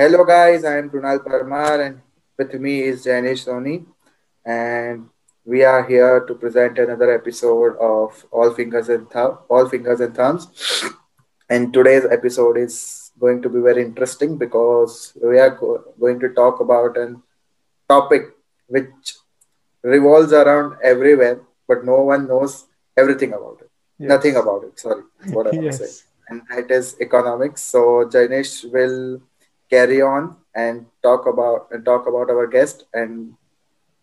Hello, guys. I am Krunal Parmar, and with me is Janish Soni, and we are here to present another episode of All Fingers and Thumb, All Fingers and Thumbs. And today's episode is going to be very interesting because we are go- going to talk about a topic which revolves around everywhere, but no one knows everything about it. Yes. Nothing about it. Sorry, what I was saying yes. and that is economics. So Jainesh will carry on and talk about and talk about our guest and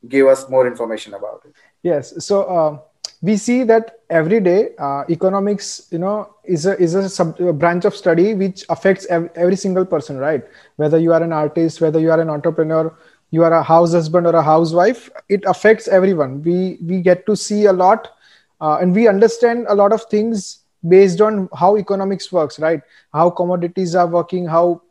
give us more information about it. Yes. So uh, we see that every day uh, economics, you know, is a is a, sub, a branch of study which affects ev- every single person, right? Whether you are an artist, whether you are an entrepreneur, you are a house husband or a housewife, it affects everyone. We we get to see a lot, uh, and we understand a lot of things based on how economics works, right? How commodities are working, how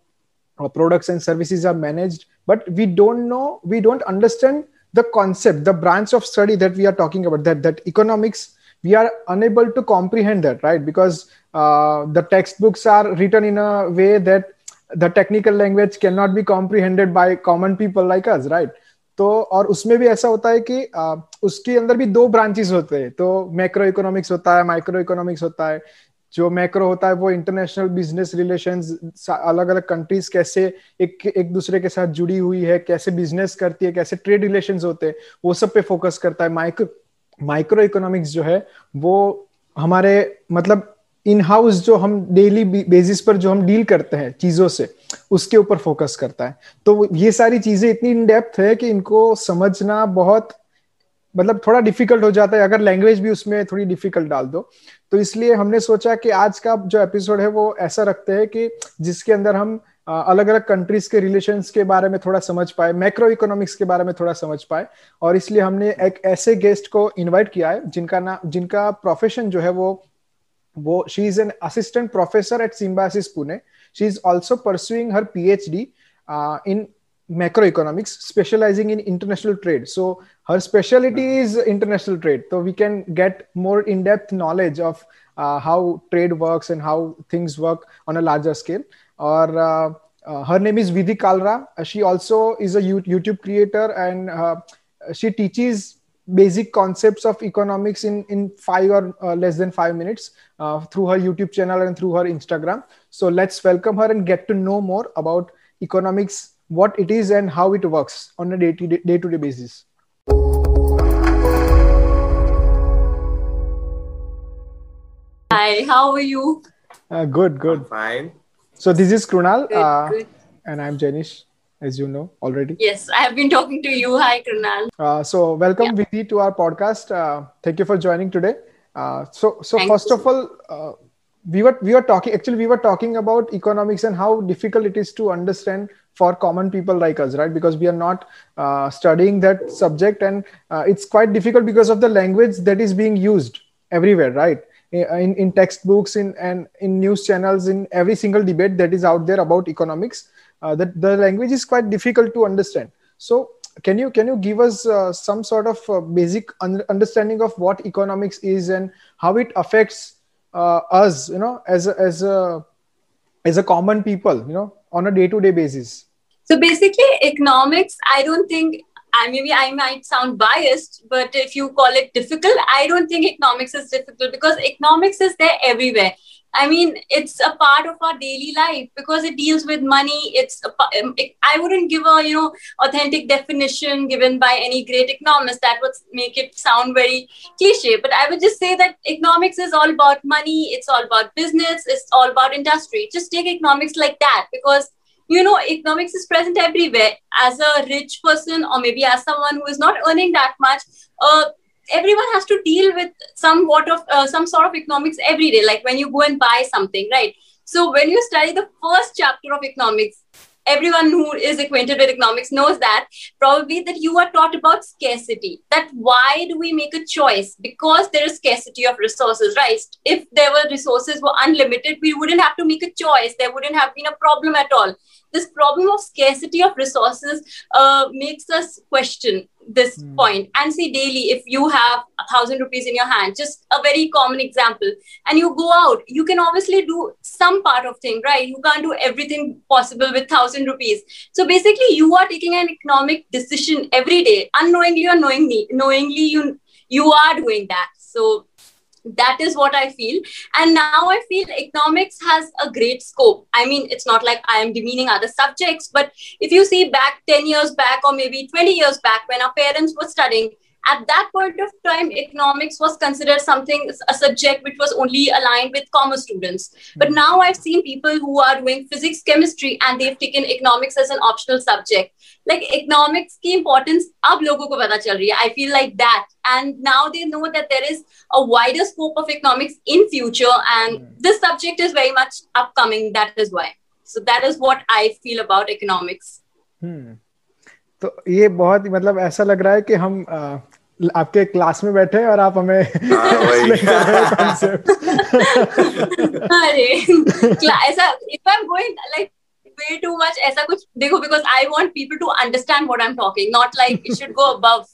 products and services are managed but we don't know we don't understand the concept the branch of study that we are talking about that that economics we are unable to comprehend that right because uh, the textbooks are written in a way that the technical language cannot be comprehended by common people like us right तो और उसमें भी ऐसा होता है कि आ, उसके अंदर भी दो ब्रांचेस होते हैं तो मैक्रो इकोनॉमिक्स होता है माइक्रो इकोनॉमिक्स होता है जो मैक्रो होता है, वो इंटरनेशनल बिज़नेस रिलेशंस अलग अलग कंट्रीज़ कैसे एक एक दूसरे के साथ जुड़ी हुई है, कैसे बिज़नेस करती है, कैसे ट्रेड रिलेशंस होते हैं, वो सब पे फोकस करता है। माइक्रो माइक्रो इकोनॉमिक्स जो है, वो हमारे मतलब इन हाउस जो हम डेली बेसिस पर जो हम डील करते हैं चीज़ों से, उसके ऊपर फोकस करता है। तो ये सारी चीज़ें इतनी इन डेप्थ है कि इनको समझना बहुत मतलब थोड़ा डिफ़िकल्ट हो जाता है, अगर लैंग्वेज भी उसमें थोड़ी डिफ़िकल्ट डाल दो। तो इसलिए हमने सोचा कि आज का जो एपिसोड है वो ऐसा रखते हैं कि जिसके अंदर हम अलग अलग कंट्रीज़ के रिलेशन के बारे में थोड़ा समझ पाए मैक्रो इकोनॉमिक्स के बारे में थोड़ा समझ पाए। और इसलिए हमने एक ऐसे गेस्ट को इनवाइट किया है, जिनका नाम जिनका प्रोफेशन जो है वो वो she is an assistant professor at Symbiosis Pune she is also pursuing her P H D in macroeconomics specializing in international trade. So her specialty is international trade. So we can get more in-depth knowledge of uh, how trade works and how things work on a larger scale. Or uh, uh, her name is vidhi kalra. She also is a youtube creator and she teaches basic concepts of economics in in five or less than five minutes through her youtube channel and through her instagram. So let's welcome her and get to know more about economics what it is and how it works on a day to day, day, to day basis. Hi, how are you? Uh, good, good. I'm fine. So this is Krunal, Good, uh, good. and I'm Janish, as you know already. Yes, I have been talking to you. Hi, Krunal. Uh, so welcome Vidhi to our podcast. Uh, thank you for joining today. Uh, so so Thank first you. of all, uh, we were we were talking actually we were talking about economics and how difficult it is to understand for common people like us right? Because we are not uh, studying that subject and uh, it's quite difficult because of the language that is being used everywhere right? In, in textbooks in and in news channels in every single debate that is out there about economics uh, that the language is quite difficult to understand. So can you can you give us uh, some sort of uh, basic un- understanding of what economics is and how it affects uh, us you know as a, as a as a common people you know on a day to day basis So basically, economics, I don't think, I maybe I might sound biased, but if you call it difficult, I don't think economics is difficult because economics is there everywhere. I mean, it's a part of our daily life because it deals with money. It's a, um, it, I wouldn't give a you know authentic definition given by any great economist that would make it sound very cliche. But I would just say that economics is all about money. It's all about business. It's all about industry. Just take economics like that because you know economics is present everywhere as a rich person or maybe as someone who is not earning that much uh, everyone has to deal with somewhat of uh, some sort of economics every day like when you go and buy something right? So when you study the first chapter of economics everyone who is acquainted with economics knows that probably that you are taught about scarcity that why do we make a choice? Because there is scarcity of resources right? If there were resources were unlimited we wouldn't have to make a choice. There wouldn't have been a problem at all this problem of scarcity of resources uh, makes us question this mm. point. and see daily if you have a thousand rupees in your hand just a very common example and you go out you can obviously do some part of thing right you can't do everything possible with thousand rupees so basically you are taking an economic decision every day unknowingly or knowingly knowingly you you are doing that so that is what i feel. And now i feel economics has a great scope. I mean it's not like i am demeaning other subjects but if you see back 10 years back or maybe 20 years back when our parents were studying at that point of time economics was considered something a subject which was only aligned with commerce students but hmm. now i've seen people who are doing physics chemistry and they've taken economics as an optional subject like economics ki importance ab logo ko pata chal rahi hai i feel like that and now they know that there is a wider scope of economics in future and mm. this subject is very much upcoming that is why so that is what i feel about economics hmm. तो ये बहुत मतलब ऐसा लग रहा है कि हम आपके क्लास में बैठे और आप हमें हाँ, अरे ऐसा कुछ देखो because I want people to understand what I am talking not like it should go अब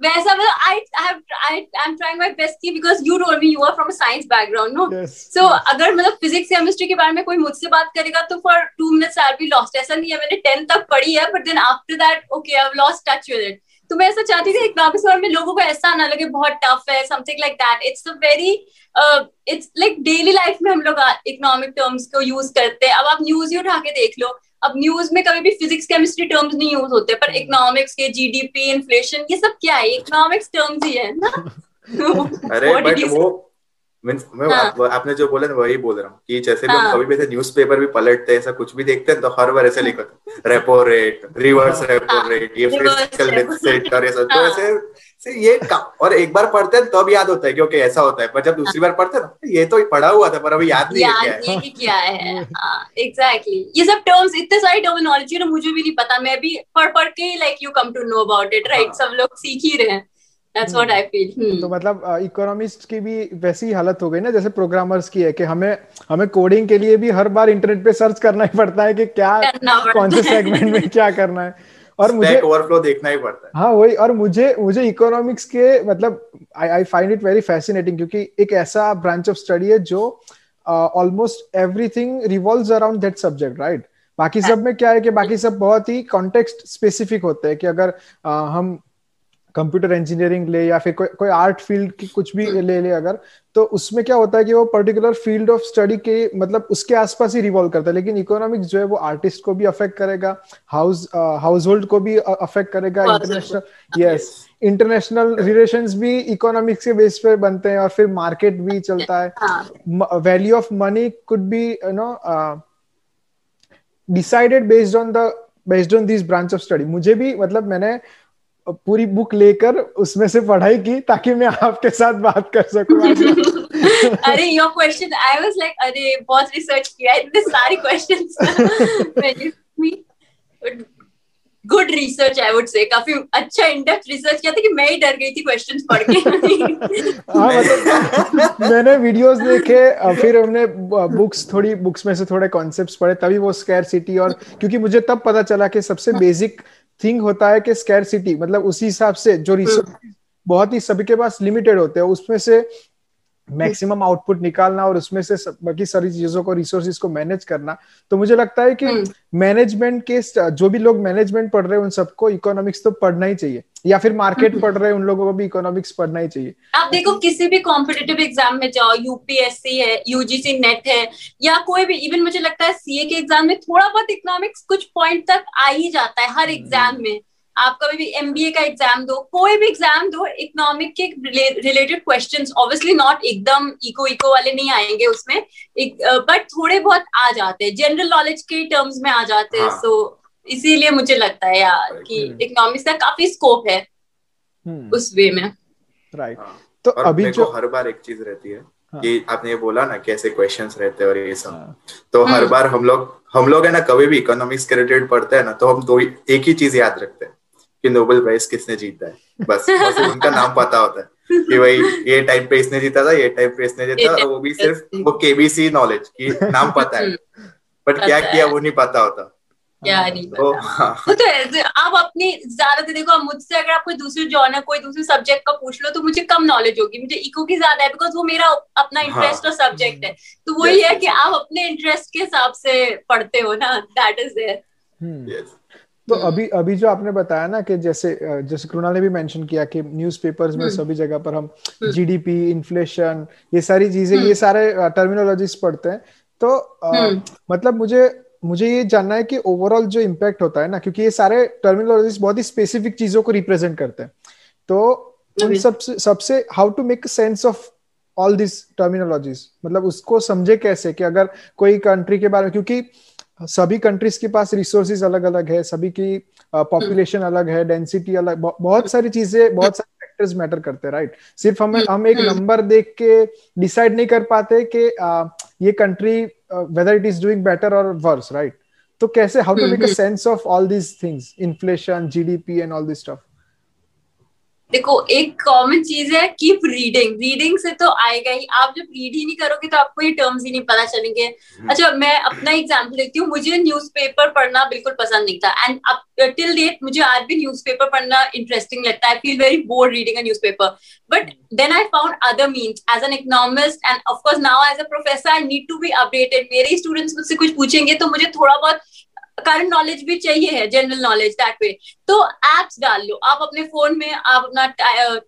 वैसा मतलब I have I I'm trying my best की you told me you are from a science background no? Yes. so अगर मतलब physics chemistry के बारे में कोई मुझसे बात करेगा तो for two minutes I'll be lost. ऐसा नहीं है मैंने टेंथ तक पढ़ी है but then after that okay I've lost touch with it. तो मैं ऐसा चाहती थी इकोनॉमिक्स बारे में लोगों को ऐसा ना लगे बहुत टफ है something like that it's a very it's like daily life में हम लोग इकोनॉमिक टर्म्स को यूज़ करते हैं। अब आप न्यूज़ ही उठा के देख लो अब न्यूज़ में कभी भी फिजिक्स केमिस्ट्री टर्म्स नहीं यूज़ होते पर इकोनॉमिक्स के जीडीपी इन्फ्लेशन ये सब क्या है? इकोनॉमिक्स टर्म्स ही है ना? अरे बट वो मीन्स मैं हाँ. आप, आपने जो बोला ना वही बोल रहा हूँ कि जैसे हाँ. लोग कभी भी ऐसे न्यूज़पेपर भी पलटते हैं ऐसा कुछ भी देखते हैं तो हर बार ऐसे लिखो repo rate reverse repo rate ये फ़िज़िकल कर तो हाँ। ऐसे ये और एक बार पढ़ते हैं तब याद होता है कि ओके ऐसा होता है पर जब दूसरी बार पढ़ते हैं ना ये तो पढ़ा हुआ था पर अभी याद नहीं याद है। नहीं क्या है। एग्जैक्टली हाँ, ये सब टर्म्स इतने सारे टर्मिनोलॉजी ना मुझे भी नहीं पता मैं भी पढ़ पढ़ के like you come to know about it right सब लोग सीख ही रहे हैं। That's what I feel. Hmm. तो मतलब इकोनॉमिस्ट की भी वैसी हालत हो गई ना जैसे प्रोग्रामर्स की है कि हमें हमें कोडिंग के लिए भी हर बार इंटरनेट पे सर्च करना ही पड़ता है कि क्या कौन से सेगमेंट में क्या करना है और मुझे ओवरफ्लो देखना ही पड़ता है हाँ वही और मुझे मुझे इकोनॉमिक्स के मतलब I I find it very fascinating क्योंकि एक ऐसा ब्रांच ऑफ़ स्टडी है जो almost everything revolves around that subject right बाकी सब में क्या है कि बाकी सब बहुत ही कॉन्टेक्स्ट स्पेसिफिक होते हैं कि अगर uh, हम कंप्यूटर इंजीनियरिंग ले या फिर कोई कोई आर्ट फ़ील्ड की कुछ भी ले ले अगर तो उसमें क्या होता है कि वो पर्टिकुलर फ़ील्ड ऑफ़ स्टडी के मतलब उसके आसपास ही रिवॉल्व करता है। लेकिन इकोनॉमिक्स जो है वो आर्टिस्ट को भी अफेक्ट करेगा हाउस हाउस होल्ड को भी अफेक्ट करेगा इंटरनेशनल यस इंटरनेशनल रिलेशन भी इकोनॉमिक्स के बेस पे बनते हैं और फिर मार्केट भी चलता है। Value of money could be you know decided based on the based on this branch of study मुझे भी मतलब मैंने पूरी बुक लेकर उसमें से पढ़ाई की ताकि मैं आपके साथ बात कर सकूँ। अरे your question I was like अरे बहुत रिसर्च किया इतने सारे questions good research I would say काफ़ी अच्छा इंडेप्थ रिसर्च किया था कि मैं ही डर गई थी क्वेश्चंस पढ़ के। हाँ मतलब मैंने वीडियोस देखे फिर हमने बुक्स थोड़ी बुक्स में से थोड़े कॉन्सेप्ट्स पढ़े तभी वो स्कैर सिटी और क्योंकि मुझे तब पता चला कि सबसे बेसिक थिंग होता है कि स्केर मतलब उसी हिसाब से जो रिसोर्स। बहुत ही सभी के पास लिमिटेड होते हैं उसमें से मैक्सिमम आउटपुट निकालना और उसमें से बाकी सारी चीज़ों को रिसोर्सेज को मैनेज करना तो मुझे लगता है कि मैनेजमेंट हम्म। के जो भी लोग मैनेजमेंट पढ़ रहे हैं उन सबको इकोनॉमिक्स तो पढ़ना ही चाहिए या फिर मार्केट हम्म। पढ़ रहे हैं उन लोगों को भी इकोनॉमिक्स पढ़ना ही चाहिए आप देखो किसी भी कॉम्पिटेटिव एग्ज़ाम में जाओ यूपीएससी है यूजीसी नेट है या कोई भी इवन मुझे लगता है सीए के एग्ज़ाम में थोड़ा बहुत इकोनॉमिक्स कुछ पॉइंट तक आ ही जाता है हर एग्ज़ाम हम्म। में आप कभी भी एमबीए का एग्ज़ाम दो कोई भी एग्ज़ाम दो इकोनॉमिक के रिलेटेड क्वेश्चंस ऑब्वियसली नॉट एकदम इको इको वाले नहीं आएँगे उसमें। बट थोड़े बहुत आ जाते हैं जनरल नॉलेज के टर्म्स में आ जाते हैं सो इसीलिए मुझे लगता है यार कि इकोनॉमिक्स का काफ़ी स्कोप है। हम्म। उस वे में। राइट हाँ। तो अभी जो हर बार एक चीज़ रहती है हाँ। कि आपने ये बोला ना कैसे क्वेश्चंस रहते हैं और ये सब। हाँ, तो हर हम्म। बार हम लोग हम लोग है ना कभी भी इकोनॉमिक्स के रिलेटेड पढ़ते हैं ना तो हम दो एक ही चीज़ याद रखते हैं। कि नोबेल प्राइज किसने जीता है? बस बस उनका नाम पता होता है कि भाई ये टाइम पे इसने जीता था ये टाइम पे इसने जीता था वो भी सिर्फ़ वो केबीसी नॉलेज की नाम पता है। बट क्या किया वो नहीं पता होता। क्या हाँ, नहीं तो हाँ। वो तो आप अपनी ज़्यादातर देखो अब मुझसे अगर आप कोई दूसरे जॉनर कोई दूसरे सब्जेक्ट का पूछ लो तो मुझे कम नॉलेज होगी। मुझे इको की ज़्यादा है बिकॉज़ वो मेरा अपना इंटरेस्ट और सब्जेक्ट है। तो वही है कि आप अपने इंटरेस्ट के हिसाब से पढ़ते हो ना दैट इज़ देयर हम्म। तो हम्म। अभी अभी जो आपने बताया ना कि जैसे जैसे कृणाल ने भी मेंशन किया कि न्यूज़पेपर्स में हम्म। सभी जगह पर हम हम्म। जीडीपी इन्फ्लेशन ये सारी चीज़ें हम्म। ये सारे टर्मिनोलॉजीज पढ़ते हैं तो हम्म। मतलब मुझे मुझे ये जानना है कि ओवरऑल जो इम्पैक्ट होता है ना क्योंकि ये सारे टर्मिनोलॉजीज बहुत ही स्पेसिफिक चीज़ों को रिप्रेजेंट करते हैं तो उन सबसे सबसे how to make sense of all this terminologies मतलब उसको समझे कैसे कि अगर कोई कंट्री के बारे में क्योंकि सभी कंट्रीज़ के पास रिसोर्सेज अलग अलग है सभी की पॉपुलेशन अलग है डेंसिटी अलग बहुत सारी चीज़ें बहुत सारे फैक्टर्स मैटर करते हैं राइट सिर्फ़ हमें हम एक हम्म। नंबर देख के डिसाइड नहीं कर पाते कि ये country whether it is doing better और वर्स राइट तो कैसे how to make a hmm. Sense of all these things inflation GDP and all this stuff देखो एक कॉमन चीज़ है कीप रीडिंग रीडिंग से तो आएगा ही. आप जब रीड ही नहीं करोगे तो आपको ये टर्म्स ही नहीं पता चलेंगे. अच्छा मैं अपना एग्जांपल देती हूँ. मुझे न्यूज़पेपर पढ़ना बिल्कुल पसंद नहीं था. एंड अब टिल डेट मुझे आज भी न्यूज़पेपर पढ़ना इंटरेस्टिंग लगता है. I feel very bore reading a newspaper but then I found other means as an economist and of course now as a professor I need to be updated मेरे students मुझसे कुछ पूछेंगे तो मुझे थोड़ा बहुत करंट नॉलेज भी चाहिए है जनरल नॉलेज दैट वे तो एप्स डाल लो। आप अपने फ़ोन में, आप अपना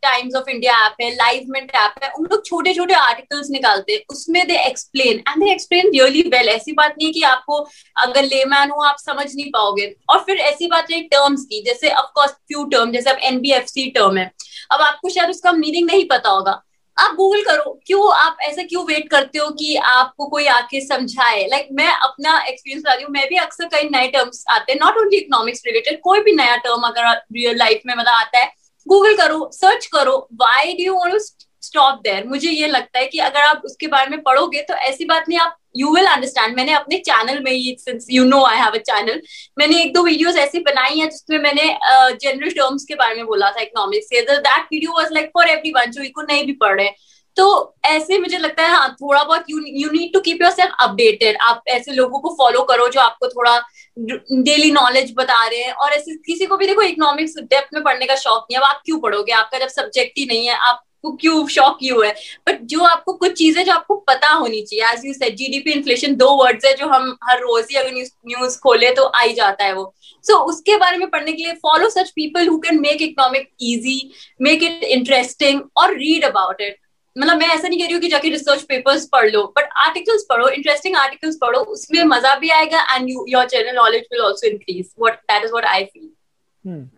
टाइम्स ऑफ़ इंडिया ऐप है लाइव मिनट ऐप है, उन लोग छोटे छोटे आर्टिकल्स निकालते हैं। उसमें they explain and they explain really well ऐसी बात नहीं है कि आपको अगर लेमैन हो, आप समझ नहीं पाओगे। और फिर ऐसी बात है टर्म्स की, जैसे ऑफकोर्स फ्यू टर्म जैसे अब एनबीएफसी टर्म है। अब आपको शायद उसका मीनिंग नहीं पता होगा। आप गूगल करो क्यों आप ऐसा क्यों वेट करते हो कि आपको कोई आके समझाए? लाइक like, मैं अपना एक्सपीरियंस बता रही हूँ मैं भी अक्सर कई नए टर्म्स आते हैं नॉट ओनली इकोनॉमिक्स रिलेटेड कोई भी नया टर्म अगर रियल लाइफ में मतलब आता है गूगल करो सर्च करो why do you stop there मुझे ये लगता है कि अगर आप उसके बारे में पढ़ोगे तो ऐसी बात नहीं आप यू विल अंडरस्टैंड मैंने अपने चैनल में ही since you know I have a channel मैंने एक दो वीडियोस ऐसी बनाई हैं जिसमें मैंने जनरल uh, टर्म्स के बारे में बोला था इकोनॉमिक्स के। That video was like for everyone जो इको नहीं भी पढ़ रहे तो ऐसे मुझे लगता है हाँ थोड़ा बहुत you need to keep yourself updated आप ऐसे लोगों को फॉलो करो जो आपको थोड़ा डेली नॉलेज बता रहे हैं। और ऐसे किसी को भी देखो इकोनॉमिक्स डेप्थ में पढ़ने का शौक नहीं है। अब आप क्यों पढ़ोगे? आपका जब सब्जेक्ट ही नहीं है आप आपको क्यों शौक क्यों है? बट जो आपको कुछ चीज़ें जो आपको पता होनी चाहिए as you said GDP inflation दो वर्ड्स है जो हम हर रोज ही अगर न्यूज़ खोले तो आ ही जाता है वो। सो so, उसके बारे में पढ़ने के लिए follow such people who can make economic easy make it interesting और रीड अबाउट इट मतलब मैं ऐसा नहीं कह रही हूँ कि जाके रिसर्च पेपर्स पढ़ लो बट आर्टिकल्स पढ़ो इंटरेस्टिंग आर्टिकल्स पढ़ो उसमें मज़ा भी आएगा and your general knowledge will also increase what that is what I feel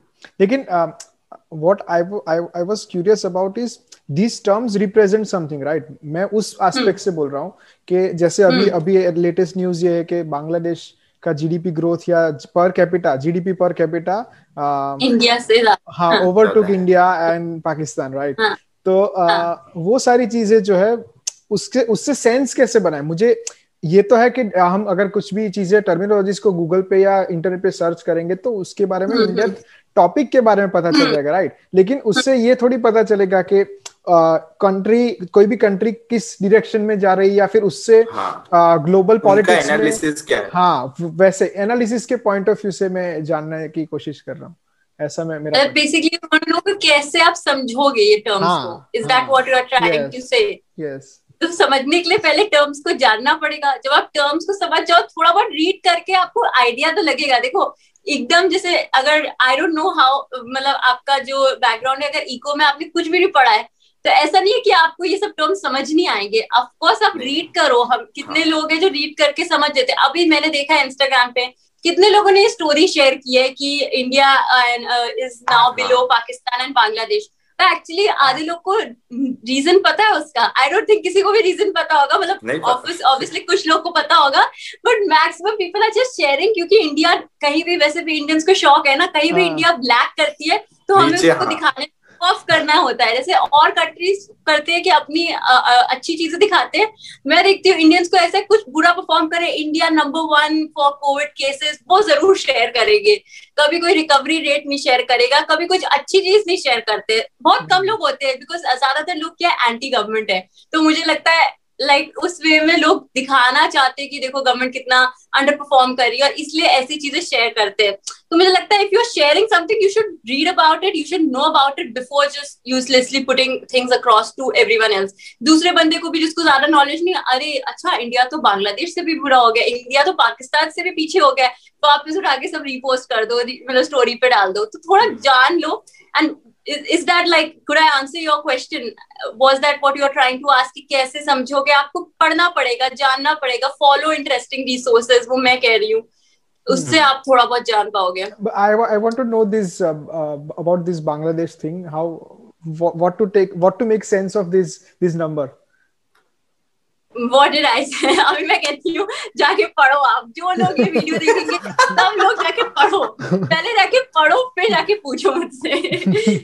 लेकिन what I, I I was curious about is these terms represent something right? मैं उस एस्पेक्ट से बोल रहा हूँ कि जैसे अभी अभी लेटेस्ट न्यूज़ ये है कि बांग्लादेश का जीडीपी ग्रोथ या per capita GDP per capita India से हाँ overtook India and Pakistan right तो आ, वो सारी चीज़ें जो है उसके उससे सेंस कैसे बनाए? मुझे ये तो है कि हम अगर कुछ भी चीज़ें टर्मिनोलॉजीज को गूगल पे या इंटरनेट पे सर्च करेंगे तो उसके बारे में डेप्थ टॉपिक के बारे में पता चल जाएगा राइट लेकिन उससे ये थोड़ी पता चलेगा कि कंट्री कोई भी कंट्री किस डायरेक्शन में जा रही है या फिर उससे ग्लोबल पॉलिटिक्स में क्या है? हाँ वैसे एनालिसिस के पॉइंट ऑफ़ व्यू से मैं जानने की कोशिश कर रहा हूँ। ऐसा मैं मेरा बेसिकली उन लोगों को कैसे आप समझोगे ये टर्म्स हाँ, को? Is that what you are trying to say yes तो समझने के लिए पहले टर्म्स को जानना पड़ेगा। जब आप टर्म्स को समझ जाओ थोड़ा बहुत रीड करके आपको आइडिया तो लगेगा। देखो एकदम जैसे अगर आई डोंट नो हाउ मतलब आपका जो बैकग्राउंड है अगर इको में आपने कुछ भी नहीं पढ़ा है तो ऐसा नहीं है कि आपको ये सब टर्म समझ नहीं आएँगे। ऑफकोर्स आप रीड करो हम कितने लोग हैं जो रीड करके समझ जाते अभी मैंने देखा है इंस्टाग्राम पे कितने लोगों ने ये स्टोरी शेयर की है कि India is now below Pakistan and Bangladesh तो एक्चुअली आधे लोग को रीजन पता है उसका? आई डोंट थिंक किसी को भी रीजन पता होगा। मतलब ऑफ़िस ऑब्वियसली कुछ लोग को पता होगा। But maximum people are just sharing क्योंकि इंडिया कहीं भी वैसे भी इंडियंस को शौक है ना कहीं भी इंडिया ब्लैक करती है तो हमें उसको दिखाने ऑफ़ करना होता है। जैसे और कंट्रीज़ करते हैं कि अपनी आ, आ, अच्छी चीज़ें दिखाते हैं। मैं देखती हूँ इंडियंस को ऐसा कुछ बुरा परफॉर्म करे India number one for COVID cases वो ज़रूर शेयर करेंगे। कभी कोई रिकवरी रेट नहीं शेयर करेगा कभी कुछ अच्छी चीज़ नहीं शेयर करते। बहुत कम लोग होते हैं बिकॉज़ ज़्यादातर लोग क्या एंटी गवर्नमेंट है। तो मुझे लगता है लाइक like, उस वे में लोग दिखाना चाहते हैं कि देखो गवर्नमेंट कितना अंडर परफॉर्म कर रही है और इसलिए ऐसी चीज़ें शेयर करते हैं। तो मुझे लगता है if you are sharing something you should read about it you should know about it before just uselessly putting things across to everyone else दूसरे बंदे को भी जिसको ज़्यादा नॉलेज नहीं अरे अच्छा इंडिया तो बांग्लादेश से भी बुरा हो गया इंडिया तो पाकिस्तान से भी पीछे हो गया तो आप उठा के सब रिपोस्ट कर दो मतलब स्टोरी पे डाल दो। तो थोड़ा जान लो and is, is that like could i answer your question was that what you are trying to ask कि कैसे समझोगे आपको पढ़ना पड़ेगा जानना पड़ेगा फॉलो इंटरेस्टिंग रिसोर्सेज वो मैं कह रही हूँ उससे आप थोड़ा बहुत जान पाओगे I, I want to know this uh, uh, about this Bangladesh thing how what, what to take what to make sense of this this number What did I say? अभी मैं कहती हूँ, जाके पढ़ो आप। जो लोग ये वीडियो देखेंगे, सब लोग जाके पढ़ो। पहले जाके पढ़ो, फिर जाके पूछो मुझसे।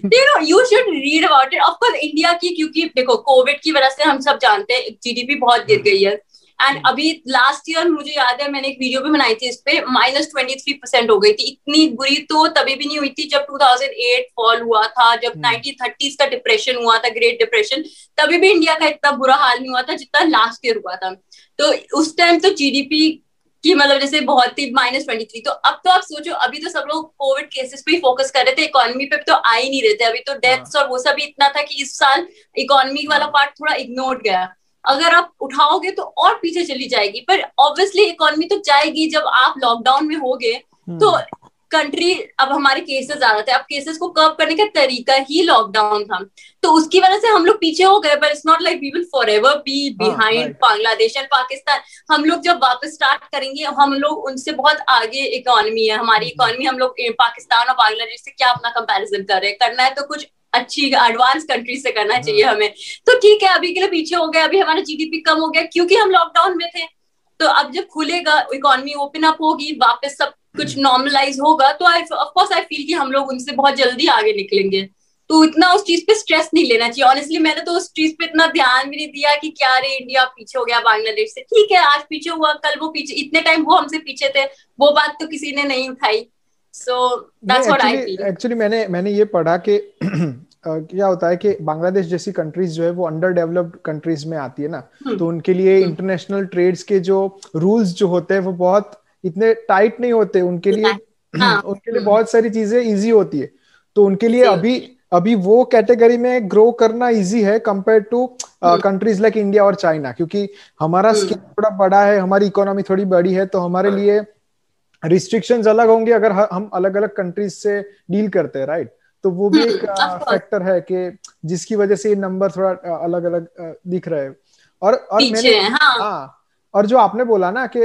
You know you should read about it of course India की, क्योंकि देखो कोविड की वजह से हम सब जानते हैं जीडीपी बहुत गिर गई है। एंड अभी लास्ट ईयर मुझे याद है मैंने एक वीडियो भी बनाई थी इस पे माइनस ट्वेंटी थ्री परसेंट हो गई थी। इतनी बुरी तो तभी भी नहीं हुई थी जब 2008 फॉल हुआ था जब नाइनटीन हम्म। थर्टीज का डिप्रेशन हुआ था ग्रेट डिप्रेशन तभी भी इंडिया का इतना बुरा हाल नहीं हुआ था जितना लास्ट ईयर हुआ था। तो उस टाइम तो जीडीपी की मतलब जैसे बहुत ही माइनस ट्वेंटी थ्री तो अब तो आप सोचो अभी तो सब लोग कोविड केसेस पे ही फोकस कर रहे थे इकोनॉमी पे तो आ ही नहीं रहे थे। अभी तो डेथ्स हाँ। और वो सब इतना था कि इस साल इकोनॉमी वाला पार्ट थोड़ा इग्नोर गया। अगर आप उठाओगे तो और पीछे चली जाएगी। पर ऑब्वियसली इकोनॉमी तो जाएगी जब आप लॉकडाउन में हो गए। तो कंट्री हम्म। अब हमारे केसेस ज़्यादा थे। अब केसेस को कर्व करने का तरीका ही लॉकडाउन था। तो उसकी वजह से हम लोग पीछे हो गए but it's not like we will forever be behind Bangladesh and Pakistan हम लोग जब वापस स्टार्ट करेंगे हम लोग उनसे बहुत आगे इकोनॉमी है। हमारी इकोनॉमी हम्म। हम लोग पाकिस्तान और बांग्लादेश से क्या अपना कंपेरिजन कर रहे हैं? करना है तो कुछ अच्छी एडवांस कंट्री से करना हाँ। चाहिए हमें। तो ठीक है अभी के लिए पीछे हो गया अभी हमारा जीडीपी कम हो गया क्योंकि हम लॉकडाउन में थे। तो अब जब खुलेगा इकोनॉमी ओपन अप होगी वापस सब कुछ नॉर्मलाइज होगा तो आई ऑफकोर्स आई फील कि हम लोग उनसे बहुत जल्दी आगे निकलेंगे। तो इतना उस चीज़ पे स्ट्रेस नहीं लेना चाहिए। ऑनेस्टली मैंने तो उस चीज़ पे इतना ध्यान भी नहीं दिया कि क्या रे इंडिया पीछे हो गया बांग्लादेश से। ठीक है आज पीछे हुआ कल वो पीछे इतने टाइम वो हमसे पीछे थे वो बात तो किसी ने नहीं उठाई। So that's what I feel actually मैंने मैंने ये पढ़ा कि क्या होता है कि बांग्लादेश जैसी कंट्रीज़ जो है वो अंडर डेवलप्ड कंट्रीज़ में आती है ना। हम्म। तो उनके लिए इंटरनेशनल हम्म। ट्रेड्स के जो रूल्स जो होते हैं वो बहुत इतने टाइट नहीं होते। उनके लिए हाँ। उनके लिए बहुत सारी चीज़ें इजी होती है। तो उनके लिए अभी अभी वो कैटेगरी में ग्रो करना इजी है compare to countries like India और चाइना क्योंकि हमारा स्केल हम्म। थोड़ा बड़ा है हमारी इकोनॉमी थोड़ी बड़ी है तो हमारे लिए रिस्ट्रिक्शंस अलग होंगे अगर हम अलग अलग कंट्रीज़ से डील करते हैं राइट तो वो भी एक फैक्टर है कि जिसकी वजह से ये नंबर थोड़ा अलग अलग दिख रहे हैं और और मैंने हाँ।, हाँ और जो आपने बोला ना कि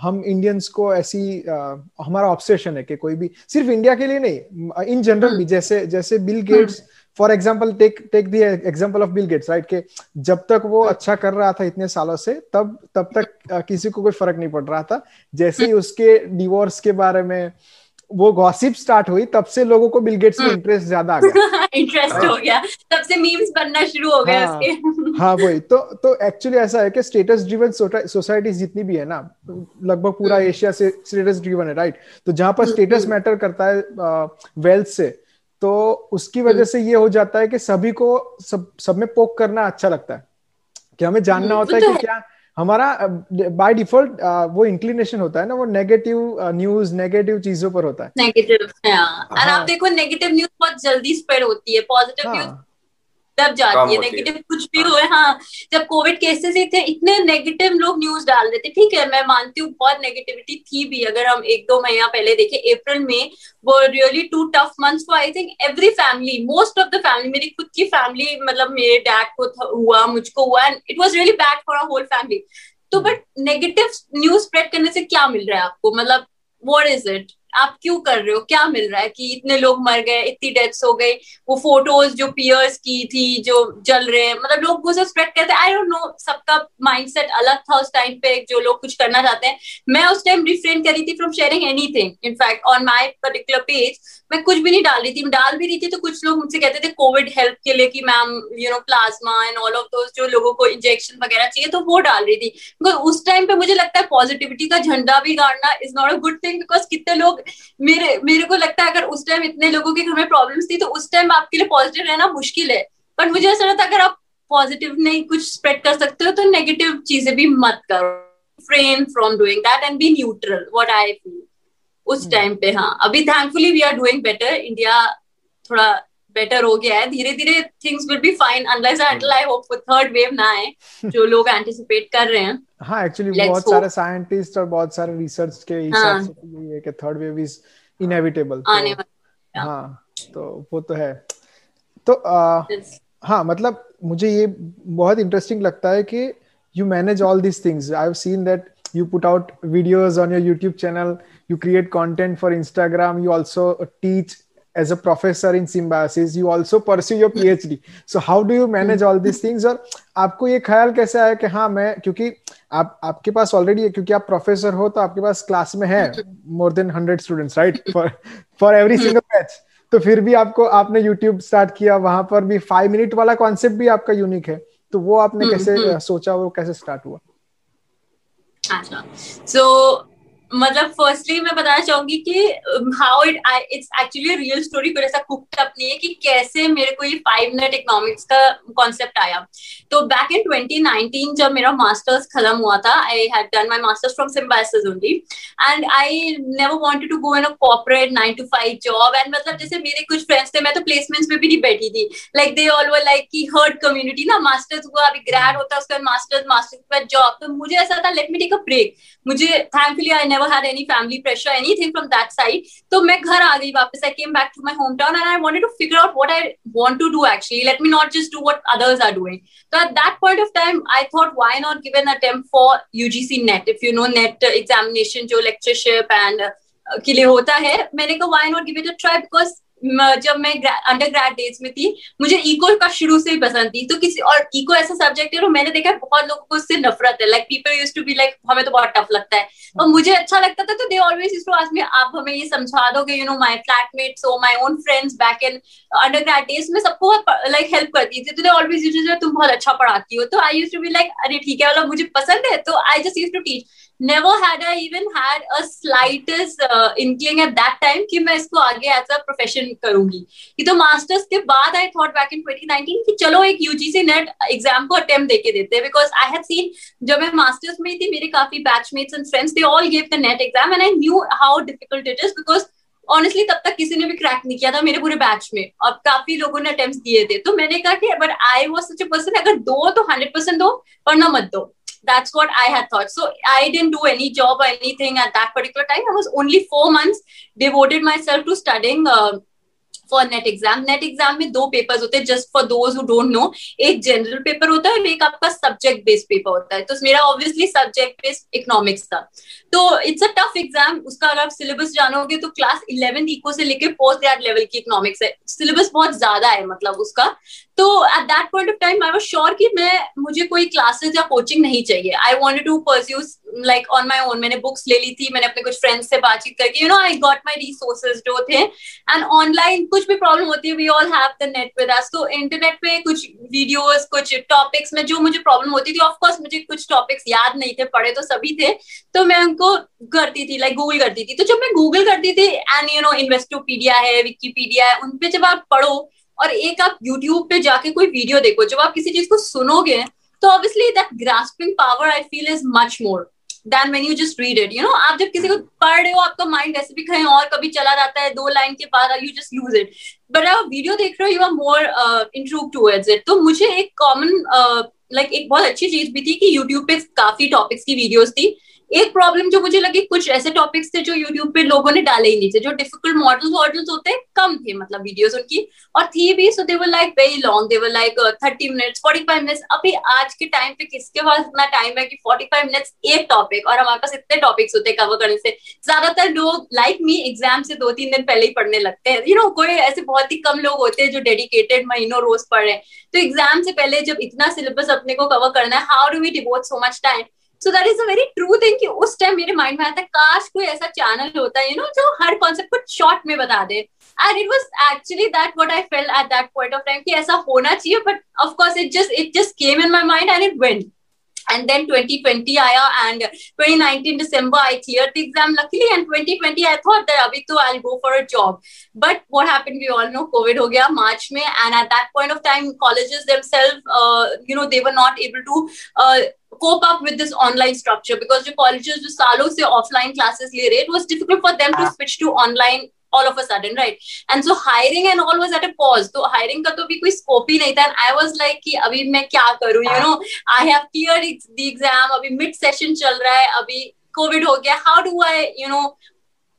हम इंडियंस को ऐसी आ, हमारा ऑब्सेशन है कि कोई भी सिर्फ़ इंडिया के लिए नहीं इन जनरल भी हम्म। जैसे जैसे Bill Gates for example take take the example of Bill Gates right के जब तक वो हम्म। अच्छा कर रहा था इतने सालों से तब तब तक किसी को कोई फ़र्क नहीं पड़ रहा था। जैसे ही हम्म। उसके डिवोर्स के बारे में वो गॉसिप स्टार्ट हुई तब से लोगों को बिल गेट्स में इंटरेस्ट ज़्यादा आ गया। इंटरेस्ट हो गया। तब से मीम्स बनना शुरू हो गया हाँ, उसके। हाँ वही। तो तो एक्चुअली ऐसा है कि स्टेटस ड्रिवन सोसाइटीज जितनी भी है ना लगभग पूरा एशिया से स्टेटस ड्रिवन है राइट तो जहाँ पर स्टेटस मैटर करता है वेल्थ से तो उसकी वजह से ये हो जाता है कि सभी को सब सब में पोक करना अच्छा लगता है कि हमें जानना होता है कि क्या हमारा बाय डिफ़ॉल्ट वो इंक्लिनेशन होता है ना वो नेगेटिव न्यूज़ नेगेटिव चीज़ों पर होता है नेगेटिव हाँ। और आप देखो नेगेटिव न्यूज़ बहुत जल्दी स्प्रेड होती है पॉजिटिव न्यूज़ हाँ। दब जाती है नेगेटिव कुछ भी हुए हाँ जब कोविड केसेस ही थे इतने नेगेटिव लोग न्यूज़ डाल देते ठीक है मैं मानती हूँ बहुत नेगेटिविटी थी भी अगर हम एक दो महीना पहले देखे अप्रैल में वो really two tough months for I think every family most of the family मेरी खुद की फैमिली मतलब मेरे डैड को हुआ मुझको हुआ and it was really bad for a whole family तो बट नेगेटिव न्यूज़ स्प्रेड करने से क्या मिल रहा है आपको? मतलब वॉट इज़ इट आप क्यों कर रहे हो? क्या मिल रहा है कि इतने लोग मर गए, इतनी डेथ्स हो गई? वो फ़ोटोज़ जो पियर्स की थी, जो जल रहे हैं मतलब लोग सब स्प्रेड करते आई डोंट नो सबका माइंडसेट अलग था उस टाइम पे, जो लोग कुछ करना चाहते हैं। मैं उस टाइम रिफ्रेन करी थी from sharing anything in fact on my particular page मैं कुछ भी नहीं डाल रही थी। डाल भी रही थी तो कुछ लोग मुझसे कहते थे कोविड हेल्प के लिए कि ma'am you know plasma and all of those जो लोगों को इंजेक्शन वगैरह चाहिए तो वो डाल रही थी। उस टाइम पे मुझे लगता है पॉजिटिविटी का झंडा भी गाड़ना is not a good thing because कितने लोग मेरे मेरे को लगता है अगर उस टाइम इतने लोगों के घर में प्रॉब्लम्स थी तो उस टाइम आपके लिए पॉजिटिव रहना मुश्किल है। पर मुझे ऐसा लगता है अगर आप पॉजिटिव नहीं कुछ स्प्रेड कर सकते हो तो नेगेटिव चीज़ें भी मत करो। Frame from doing that and be neutral what I feel उस टाइम hmm. पे हाँ। अभी thankfully we are doing better India थोड़ा बेटर हो गया है। धीरे धीरे things will be fine unless I hope third wave ना आए जो लोग एंटिसिपेट कर रहे हैं। हाँ एक्चुअली बहुत सारे साइंटिस्ट और बहुत सारे रिसर्च के हिसाब हाँ. से तो यही है कि थर्ड वेव इज़ इनएविटेबल आने वाला हाँ तो वो तो है। तो आ, हाँ मतलब मुझे ये बहुत इंटरेस्टिंग लगता है कि you manage all this things I have seen that you put out videos on your youtube channel you create content for instagram you also teach as a professor in symbiosis you also pursue your phd so how do you manage all these things? और आपको ये ख्याल कैसे आया कि हाँ मैं क्योंकि आप आपके पास ऑलरेडी है क्योंकि आप प्रोफेसर हो तो आपके पास क्लास में है more than hundred students right for for every single batch तो फिर भी आपको आपने यूट्यूब स्टार्ट किया वहाँ पर भी फाइव मिनट वाला कॉन्सेप्ट भी आपका यूनिक है। तो वो आपने हम्म, कैसे हम्म। सोचा वो कैसे स्टार्ट हुआ? अच्छा। सो मतलब फर्स्टली मैं बताना चाहूँगी कि how it it's actually real story कोई ऐसा कुकड अप नहीं है कि कैसे मेरे को ये फाइव मिनट इकोनॉमिक्स का कॉन्सेप्ट आया। तो बैक इन 2019 जब मेरा मास्टर्स खत्म हुआ था I had done my masters from Symbiosis only and I never wanted to go in a corporate 9 to 5 job and मतलब जैसे मेरे कुछ फ्रेंड्स थे, मैं तो प्लेसमेंट्स में भी नहीं बैठी थी। Like they all were like की हर्ड कम्युनिटी ना मास्टर्स हुआ, अभी ग्रेड होता है, उसके बाद मास्टर्स मास्टर्स के बाद जॉब तो मुझे ऐसा था let me take a break मुझे thankfully I never had any family pressure, anything from that side. So मैं घर आ गई वापस. I came back to my hometown and I wanted to figure out what I want to do actually. Let me not just do what others are doing. So at that point of time, I thought, why not give an attempt for UGC NET? If you know NET examination, जो lectureship and uh, के लिए होता है मैंने कहा why not give it a try because जब मैं under grade days में थी, मुझे इको का शुरू से ही पसंद थी। तो किसी, और इको ऐसा सब्जेक्ट है तो मैंने देखा बहुत लोगों को उससे नफरत है। Like people use to be like हमें तो बहुत टफ लगता है। और मुझे अच्छा लगता था तो they always use to me आप हमें ये समझा दोगे यू नो माय फ्लैटमेट्स और my own friends back in undergrad days में सबको लाइक हेल्प करती थी। तो दे ऑलवेज यूज़ तुम बहुत अच्छा पढ़ाती हो। तो I use to be like अरे, ठीक है मुझे पसंद है। तो I just use to teach never had I even had a slightest uh, inkling at that time कि मैं इसको आगे एज अ प्रोफेशन करूँगी। ये तो मास्टर्स के बाद आई थॉट बैक इन 2019 कि चलो एक यूजीसी नेट एग्ज़ाम को अटेम्प्ट देके देते हैं। बिकॉज़ आई हैड सीन जब मैं मास्टर्स में थी मेरे काफ़ी batchmates and friends they all give the NET exam and I knew how difficult it is because honestly तब तक किसी ने भी क्रैक नहीं किया था मेरे पूरे बैच में। और काफ़ी लोगों ने अटेम्प्ट दिए थे। तो मैंने कहा कि but I was such a person अगर दो तो हंड्रेड परसेंट दो वरना मत दो। That's what I had thought. So I didn't do any job or anything at that particular time. I was only four months devoted myself to studying uh, for NET exam NET exam में दो papers होते हैं just for those who don't know एक general paper होता है और एक आपका सब्जेक्ट बेस्ड पेपर होता है तो मेरा ऑब्वियसली सब्जेक्ट बेस्ड इकोनॉमिक्स था तो इट्स अ टफ एग्ज़ाम उसका अगर आप सिलेबस जानोगे तो क्लास इलेवेंथ इको से लेके पोस्ट ग्रेड लेवल की इकोनॉमिक्स है। सिलेबस बहुत ज़्यादा है मतलब उसका। तो at that point of time I was sure कि मैं, मुझे कोई क्लासेस या कोचिंग नहीं चाहिए। I want to pursue like on my own मैंने बुक्स ले ली थी, मैंने अपने कुछ फ्रेंड्स से बातचीत करके। You know I got my resources जो थे। एंड ऑनलाइन कुछ भी प्रॉब्लम होती है we all have the net with us तो इंटरनेट पे कुछ वीडियोस कुछ टॉपिक्स में जो मुझे प्रॉब्लम होती थी ऑफकोर्स मुझे कुछ टॉपिक्स याद नहीं थे, पढ़े तो सभी थे। तो मैं उनको करती थी लाइक गूगल करती थी। तो जब मैं गूगल करती थी एंड यू नो इन्वेस्टोपीडिया है विकीपीडिया है उन पे जब आप पढ़ो और एक आप यूट्यूब पे जाके कोई वीडियो देखो जब आप किसी चीज़ को सुनोगे तो obviously that grasping power I feel is much more than when you just read it you know आप जब किसी को पढ़ रहे हो आपका माइंड वैसे भी कहीं और कभी चला जाता है दो लाइन के बाद you just use it but आप वीडियो देख रहे हो you are more इंट्रूव towards it तो मुझे एक कॉमन लाइक uh, like, एक बहुत अच्छी चीज़ भी थी कि यूट्यूब पे काफ़ी टॉपिक्स की वीडियोस थी। एक प्रॉब्लम जो मुझे लगी, कुछ ऐसे टॉपिक्स थे जो यूट्यूब पे लोगों ने डाले ही नहीं थे, जो डिफ़िकल्ट मॉडल्स वॉडल्स होते, कम थे मतलब वीडियोस उनकी। और थी भी so they were like very long they were like thirty minutes forty five minutes अभी आज के टाइम पे किसके पास इतना टाइम है कि फोर्टी फाइव मिनट्स एक टॉपिक और हमारे पास इतने टॉपिक्स होते कवर करने से? ज़्यादातर लोग लाइक मी एग्ज़ाम से दो तीन दिन पहले ही पढ़ने लगते हैं। यू नो कोई ऐसे बहुत ही कम लोग होते हैं जो डेडिकेटेड महीनों रोज पढ़ रहे हैं। तो एग्ज़ाम से पहले जब इतना सिलेबस अपने को कवर करना है how do we devote so much time so that is a very true thing कि उस टाइम मेरे माइंड में आता है काश कोई ऐसा चैनल होता है यू नो जो हर कॉन्सेप्ट को शॉर्ट में बता दे and it was actually that what I felt at that point of time कि ऐसा होना चाहिए but of course it just it just came in my mind and it went and then 2020 aya and 2019 december i cleared the exam luckily and 2020 i thought that abhi to i'll go for a job but what happened we all know covid ho gaya march mein and at that point of time colleges themselves uh, you know they were not able to uh, cope up with this online structure because the colleges जो सालों से offline classes ले रहे it was difficult for them to switch to online all of a sudden right and so hiring and all was at a pause तो hiring का तो भी कोई scope ही नहीं था and I was like कि अभी मैं क्या करूँ you know I have cleared the exam अभी mid session चल रहा है अभी COVID हो गया how do I you know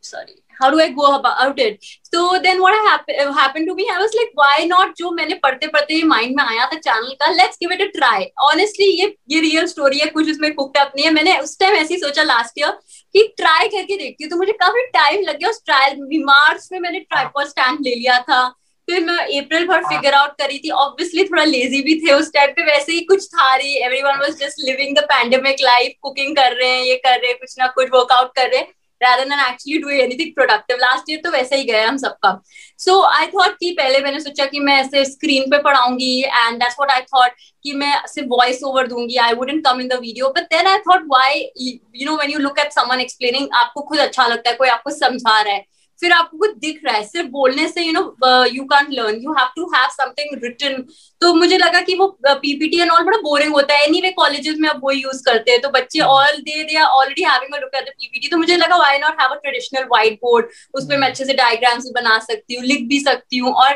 sorry how do I go about it? So then what happened happened to me? I was like, why not? जो मैंने पढ़ते पढ़ते ही माइंड में आया था चैनल का let's give it a try honestly ये ये रियल स्टोरी है कुछ उसमें कुकड अप नहीं है मैंने उस टाइम ऐसे ही सोचा लास्ट ईयर कि ट्राई करके देखती हूँ तो मुझे काफ़ी टाइम लग गया उस ट्रायल मार्च में मैंने ट्राईपॉड स्टैंड ले लिया था फिर मैं अप्रैल भर फिगर आउट करी थी ऑब्वियसली थोड़ा लेजी भी थे उस टाइम पे वैसे ही कुछ था रही everyone was just living the pandemic life cooking कर रहे हैं ये कर रहे हैं कुछ ना कुछ वर्कआउट कर रहे हैं rather than actually doing anything productive last year तो वैसे ही गया हम सबका so I thought कि पहले मैंने सोचा कि मैं ऐसे screen पे पढ़ाऊँगी and that's what I thought कि मैं सिर्फ़ voice over दूँगी I wouldn't come in the video but then I thought why you know when you look at someone explaining आपको खुद अच्छा लगता है कोई आपको समझा रहा है फिर आपको कुछ दिख रहा है। सिर्फ़ बोलने से you know you can learn you have to have something written तो मुझे लगा कि वो पीपीटी एंड ऑल बड़ा बोरिंग होता है। एनी वे कॉलेजेस में अब वो यूज़ करते हैं। तो बच्चे all they they are already having a look at the PPT तो मुझे लगा why not have a traditional white board उस पर मैं अच्छे से डायग्राम्स भी बना सकती हूँ लिख भी सकती हूँ। और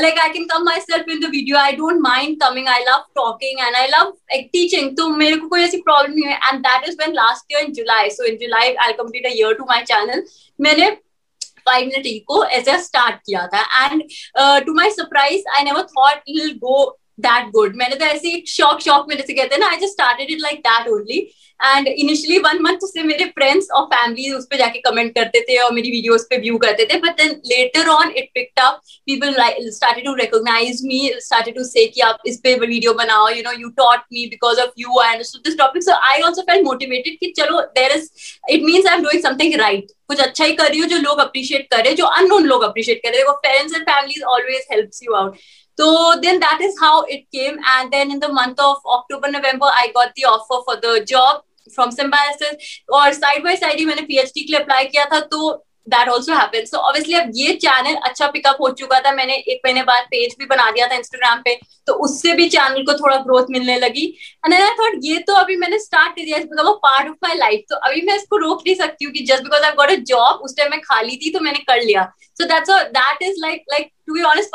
like I can come myself in the video I don't mind coming I love talking and I love teaching तो मेरे को कोई ऐसी प्रॉब्लम नहीं है। And that is when last year in July so in July I complete a year to my channel मैंने five minute को ऐसे स्टार्ट किया था. And to my surprise I never thought will go that good मैंने तो ऐसे shock shock में जैसे कहते हैं ना I just started it like that only and initially one month से मेरे फ्रेंड्स और फैमिली उस पर जाके कमेंट करते थे और मेरी वीडियोस पे व्यू करते थे. But then later on it picked up people started to recognise me started to say कि आप इस पे वीडियो बनाओ you know you taught me because of you understood this topic so I also felt motivated कि चलो there is it means I am doing something right कुछ अच्छा ही कर रही हूँ जो लोग अप्रिशिएट करे जो अननोन लोग अप्रिशिएट करे देखो parents and families always helps you out So then that is how it came. And then in the month of October, November, I got the offer for the job from Symbiosis और side by side ही मैंने PhD के लिए apply किया था तो that also happen so obviously अब ये चैनल अच्छा पिकअप हो चुका था. मैंने एक महीने बाद पेज भी बना दिया था इंस्टाग्राम पे तो उससे भी चैनल को थोड़ा ग्रोथ मिलने लगी. एंड आई थॉट ये तो अभी मैंने स्टार्ट कर दिया because part of my life तो अभी मैं इसको रोक नहीं सकती हूँ कि just because I got a job उस टाइम मैं खाली थी तो मैंने कर लिया. So that's that is like like to be honest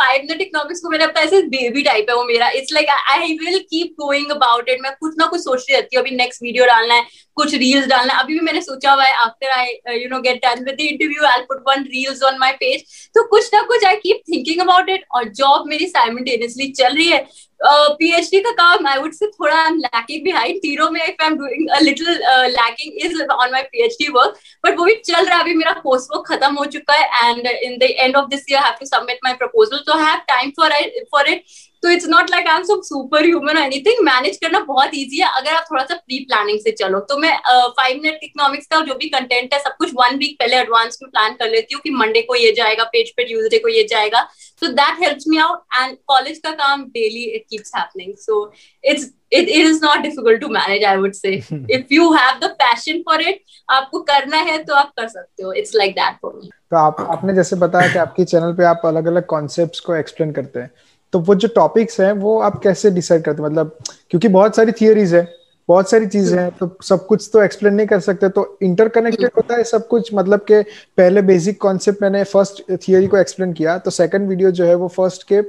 को ऐसे बेबी टाइप है वो मेरा। It's like I will keep going about it मैं कुछ ना कुछ सोचती रहती हूँ। अभी नेक्स्ट वीडियो डालना है, कुछ रील्स डालना है। अभी भी मैंने सोचा हुआ है after I you know get done with the interview I put one reels on my page तो कुछ ना कुछ I keep thinking about it और जॉब मेरी साइमटेनियसली चल रही है। पीएचडी का काम आई वुड से थोड़ा आई एम लैकिंग बिहाइंड तीनों में if I am doing a little lacking is on my PhD work but वो भी चल रहा है, अभी मेरा कोर्स वर्क खत्म हो चुका है. And in the end of this year have to submit my proposal so I have time for for it तो it's not like I am some super human anything manage करना बहुत easy है। अगर आप थोड़ा सा प्री प्लानिंग से चलो तो मैं फाइव मिनट इकोनॉमिक्स का जो भी कंटेंट है सब कुछ वन वीक पहले एडवांस में प्लान कर लेती हूँ कि मंडे को ये जाएगा पेज पे ट्यूजडे को ये जाएगा। So that helps me out and college का काम daily it keeps happening so it's it, it is not difficult to manage i would say. If you have the passion for it आपको करना है तो आप कर सकते हो। It's like that for me तो आप आपने जैसे बताया कि आपकी चैनल पे आप अलग अलग कॉन्सेप्ट्स को एक्सप्लेन करते हैं। तो वो जो टॉपिक्स हैं वो आप कैसे डिसाइड करते हैं? मतलब क्योंकि बहुत सारी थियरीज है बहुत सारी चीज़ें हैं तो सब कुछ तो एक्सप्लेन नहीं कर सकते तो इंटरकनेक्टेड होता है सब कुछ? मतलब के पहले बेसिक कॉन्सेप्ट मैंने फ़र्स्ट थियरी को एक्सप्लेन किया तो सेकंड वीडियो जो है वो फ़र्स्ट के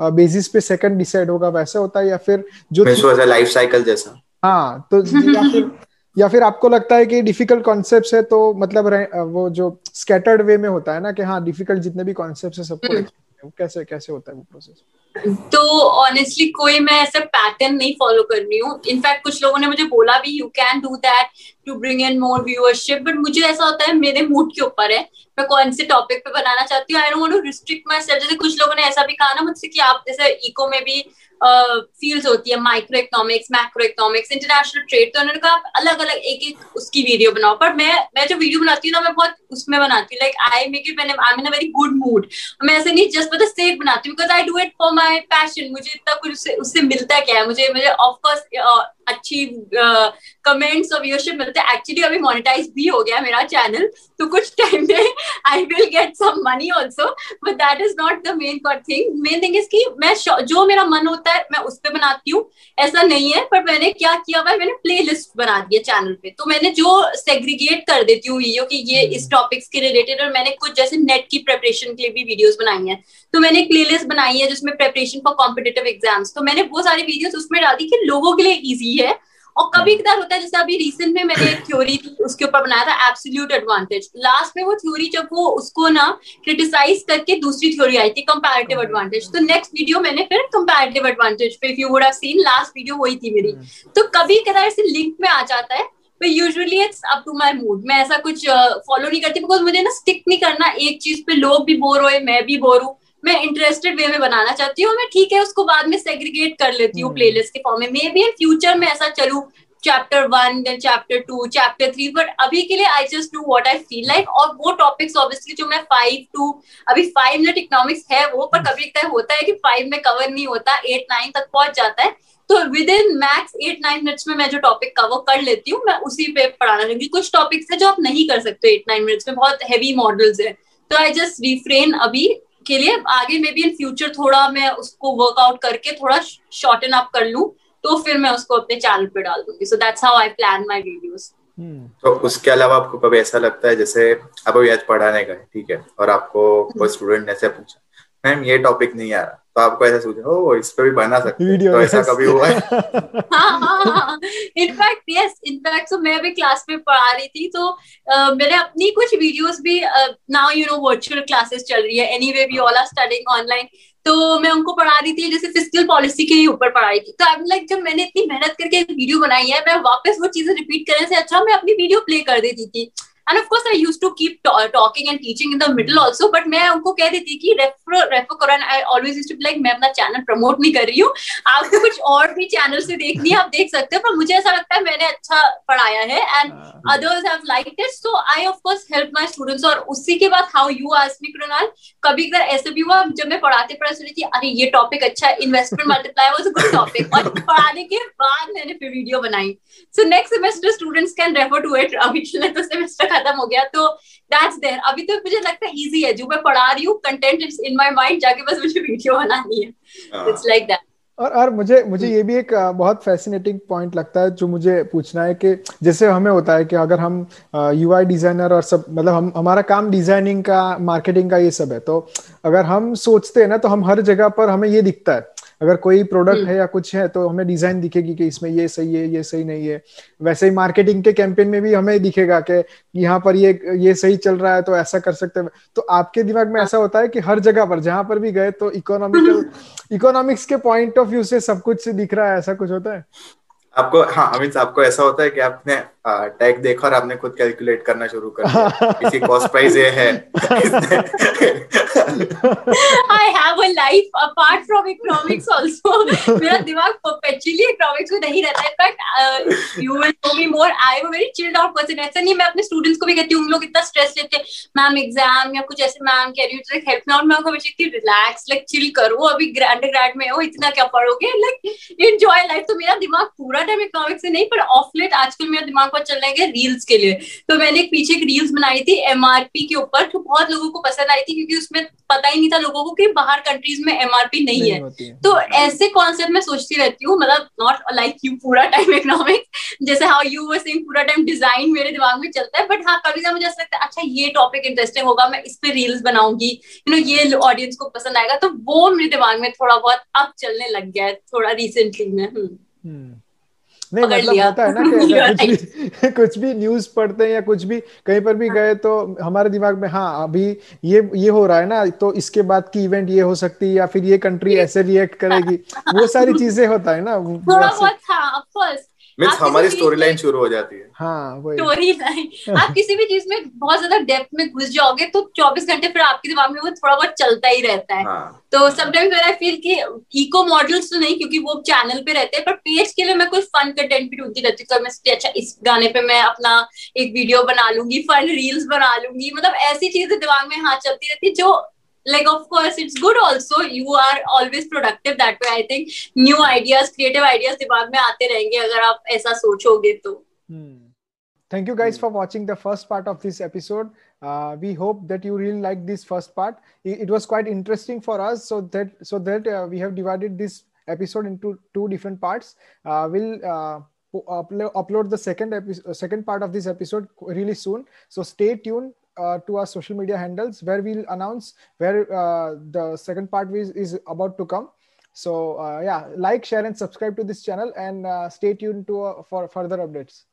बेसिस पे सेकंड डिसाइड होगा वैसा होता है या फिर जो लाइफ साइकिल जैसा। हाँ तो या फिर या फिर आपको लगता है कि डिफ़िकल्ट कॉन्सेप्ट है तो मतलब वो जो स्कैटर्ड वे में होता है ना कि हाँ डिफ़िकल्ट जितने भी कॉन्सेप्ट है सबको हम्म। कैसे कैसे होता है वो प्रोसेस तो ऑनेस्टली कोई मैं ऐसा पैटर्न नहीं फॉलो कर रही हूँ. इनफैक्ट कुछ लोगों ने मुझे बोला भी you can do that to bring in more viewership but मुझे ऐसा होता है, मेरे मूड के ऊपर है. मैं कौन से टॉपिक पे बनाना चाहती हूँ? I don't want to restrict myself जैसे कुछ लोगों ने ऐसा भी कहा ना मुझसे कि आप जैसे इको में भी फील्ड्स uh, होती है micro economics macro economics international trade तो उन्होंने कहा अलग अलग एक एक उसकी वीडियो बनाओ। पर मैं मैं जो वीडियो बनाती हूँ ना मैं बहुत उसमें बनाती हूँ। Like I make it I mean a very good mood मैं ऐसे नहीं जस्ट बता सेफ़ बनाती हूँ because I do it for my passion मुझे इतना कुछ उससे उससे मिलता क्या है? मुझे मुझे ऑफकोर्स अच्छी कमेंट्स और व्यूअरशिप मिलते हैं। एक्चुअली अभी मोनेटाइज भी हो गया मेरा चैनल तो कुछ टाइम में I will get some money also but that is not the main thing main thing is कि मैं जो मेरा मन होता है मैं उस पर बनाती हूँ। ऐसा नहीं है पर मैंने क्या किया हुआ है मैंने प्ले लिस्ट बना दी है चैनल पे। तो मैंने जो सेग्रीगेट कर देती हूँ वीडियो की ये इस टॉपिक्स के रिलेटेड और मैंने कुछ जैसे नेट की प्रेपरेशन के लिए भी वीडियोस बनाई है। तो मैंने एक प्लेलिस्ट बनाई है जिसमें प्रेपरेशन फॉर कॉम्पिटेटिव एग्ज़ाम्स तो मैंने वो सारी वीडियोस उसमें डाल दी कि लोगों के लिए ईजी है और कभी कदार होता है जैसे अभी रिसेंट में मैंने एक थ्योरी थी उसके ऊपर बनाया था एब्सोल्यूट एडवांटेज लास्ट में वो थ्योरी जब वो उसको ना क्रिटिसाइज करके दूसरी थ्योरी आई थी कंपैरेटिव एडवांटेज तो नेक्स्ट वीडियो मैंने फिर कंपैरेटिव एडवांटेज पे if you would have seen last video वही थी मेरी. hmm. तो कभी कदार ऐसे लिंक में आ जाता है but usually it's up to my mood मैं ऐसा कुछ फॉलो uh, नहीं करती बिकॉज़ मुझे ना स्टिक नहीं करना. एक चीज़ पे लोग भी बोर हो मैं भी बोर हूँ. मैं इंटरेस्टेड वे में बनाना चाहती हूँ मैं ठीक है उसको बाद में सेग्रीगेट कर लेती हूँ प्लेलिस्ट hmm. के फॉर्म में। मे बी इन फ्यूचर में ऐसा चलू chapter one then chapter two chapter three but अभी के लिए I just do what I feel like और वो टॉपिक्स ऑब्वियसली जो मैं फाइव टू अभी फाइव मिनट इकोनॉमिक्स है वो पर कभी कभी होता है कि फाइव में कवर नहीं होता एट नाइन तक पहुँच जाता है। तो within max eight nine minutes में मैं जो टॉपिक कवर कर लेती हूँ मैं उसी पे पढ़ाना चाहूँगी कुछ टॉपिक्स है जो आप नहीं कर सकते एट नाइन मिनट्स में बहुत हैवी मॉडल्स है। तो आई जस्ट रिफ्रेन अभी के लिए। आगे मे बी इन फ्यूचर थोड़ा मैं उसको वर्कआउट करके थोड़ा शॉर्टन अप कर लूँ तो फिर मैं उसको अपने चैनल पे डाल दूँगी। So that's how I plan my videos तो उसके अलावा आपको कभी ऐसा लगता है जैसे आप अभी आज पढ़ाने गए ठीक है और आपको कोई स्टूडेंट ने ऐसे पूछा मैम ये टॉपिक नहीं आ रहा। तो आपको ऐसा सोचा ओ इस पे भी बना सकते हैं। तो ऐसा कभी हुआ है? इनफैक्ट यस इनफैक्ट तो मैं भी क्लास में पढ़ा रही थी तो uh, मैंने अपनी कुछ वीडियोस भी now you know virtual classes चल रही है। Anyway we all are studying online तो मैं उनको पढ़ा रही थी जैसे फ़िज़िकल पॉलिसी के ऊपर पढ़ाई थी तो आई लाइक जब मैंने इतनी मेहनत करके एक वीडियो बनाई है मैं वापस वो चीज़ें रिपीट करने से अच्छा मैं अपनी वीडियो प्ले कर देती थी। And of course I used to keep talking and teaching in the middle also but मैं उनको कह देती कि रेफर रेफर करो and I always used to be like मैं अपना चैनल प्रमोट नहीं कर रही हूँ। आपको कुछ और भी चैनल से देखनी है आप देख सकते हो पर मुझे ऐसा लगता है मैंने अच्छा पढ़ाया है and others have liked it so I of course help my students और उसी के बाद how you ask me Krunal कभी अगर ऐसे भी हुआ जब मैं पढ़ाते पढ़ा सुनी थी अरे ये टॉपिक अच्छा है investment multiply was a good topic और पढ़ाने के बाद मैंने फिर वीडियो बनाई। So next semester students can refer to it अभी तो सेमेस्टर खत्म हो गया तो दैट्स देयर अभी तो मुझे लगता है इजी है जो मैं पढ़ा रही हूँ content is in my mind जाके बस मुझे वीडियो बनानी है. इट्स लाइक दैट और और मुझे मुझे ये भी एक बहुत फैसिनेटिंग पॉइंट लगता है जो मुझे पूछना है कि जैसे हमें होता है कि अगर हम यूआई डिज़ाइनर और सब मतलब हम हमारा काम डिज़ाइनिंग का मार्केटिंग का ये सब है तो अगर हम सोचते हैं ना तो हम हर जगह पर हमें ये दिखता है अगर कोई प्रोडक्ट हम्म। है या कुछ है तो हमें डिज़ाइन दिखेगी कि इसमें ये सही है ये सही नहीं है। वैसे ही मार्केटिंग के कैंपेन में भी हमें दिखेगा कि यहाँ पर ये ये सही चल रहा है तो ऐसा कर सकते हैं। तो आपके दिमाग में ऐसा होता है कि हर जगह पर जहाँ पर भी गए तो इकोनॉमिकल इकोनॉमिक्स के पॉइंट ऑफ़ व्यू से सब कुछ दिख रहा है ऐसा कुछ होता है? आपको हाँ अमित आपको ऐसा होता है कि आपने टैग देखा और आपने खुद कैलकुलेट करना शुरू कर दिया। किसी कॉस्ट प्राइस ये है। I have a life apart from economics also मेरा दिमाग परपेचुअली इकोनॉमिक्स में नहीं रहता है। But you will know me more I am a very chilled out person ऐसा नहीं मैं अपने स्टूडेंट्स को भी कहती हूँ उन लोग इतना स्ट्रेस लेते हैं। मैम एग्ज़ाम या कुछ ऐसे मैम कह रही हूँ लाइक हेल्प मी आउट मैं उनको बच्चे रिलैक्स लाइक चिल करो। अभी अंडर ग्रेड में हो इतना क्या पढ़ोगे? लाइक एंजॉय लाइफ तो मेरा दिमाग पूरा टाइम इकोनॉमिक्स से नहीं पर ऑफलेट आजकल मेरा दिमाग बहुत चलने है रील्स के लिए। तो मैंने एक पीछे एक रील्स बनाई थी एमआरपी के ऊपर जो बहुत लोगों को पसंद आई थी क्योंकि उसमें पता ही नहीं था लोगों को कि बाहर कंट्रीज़ में एमआरपी नहीं, नहीं है। तो ऐसे कॉन्सेप्ट में सोचती रहती हूँ मतलब नॉट लाइक यू पूरा टाइम इकोनॉमिक्स जैसे हाउ यू वर सेइंग पूरा टाइम डिज़ाइन मेरे दिमाग में चलता है बट हाँ कभी कभी मुझे ऐसा लगता है अच्छा ये टॉपिक इंटरेस्टिंग होगा मैं इस पे रील्स बनाऊँगी यू नो ये ऑडियंस को पसंद आएगा। तो वो मेरे दिमाग में थोड़ा बहुत अब चलने लग गया है थोड़ा रिसेंटली में हम्म। नहीं मतलब। होता है ना कि कुछ भी कुछ भी न्यूज़ पढ़ते हैं या कुछ भी कहीं पर भी गए तो हमारे दिमाग में हाँ अभी ये ये हो रहा है ना तो इसके बाद की इवेंट ये हो सकती है या फिर ये कंट्री ऐसे रिएक्ट करेगी। वो सारी चीज़ें होता है ना थोड़ा बहुत था ऑफ़ कोर्स मीन्स हमारी स्टोरी लाइन शुरू हो जाती है। हाँ वही। स्टोरी लाइन आप किसी भी चीज़ में बहुत ज़्यादा डेप्थ में घुस जाओगे तो 24 घंटे फिर आपके दिमाग में वो थोड़ा बहुत चलता ही रहता है। हाँ। तो समटाइम्स व्हेन आई फील कि इको मॉडल्स तो नहीं क्योंकि वो चैनल पे रहते हैं पर पेज के लिए मैं कोई फन कंटेंट भी ढूंढती रहती हूँ तो मैं सोचती, अच्छा इस गाने पे मैं अपना एक वीडियो बना लूँगी फन रील्स बना लूँगी। मतलब ऐसी चीज़ें दिमाग में हाँ चलती रहती है जो like of course it's good also you are always productive that way i think new ideas creative ideas दिमाग में आते रहेंगे अगर आप ऐसा सोचोगे तो Hmm. Thank you guys for watching the first part of this episode. Uh, we hope that you really like this first part. It, it was quite interesting for us, so that so that uh, we have divided this episode into two different parts. Uh, we'll uh, po- uplo- upload the second episode, second part of this episode really soon. So stay tuned uh, to our social media handles where we'll announce where uh, the second part is, is about to come. So uh, yeah, like, share, and subscribe to this channel, and uh, stay tuned to uh, for further updates.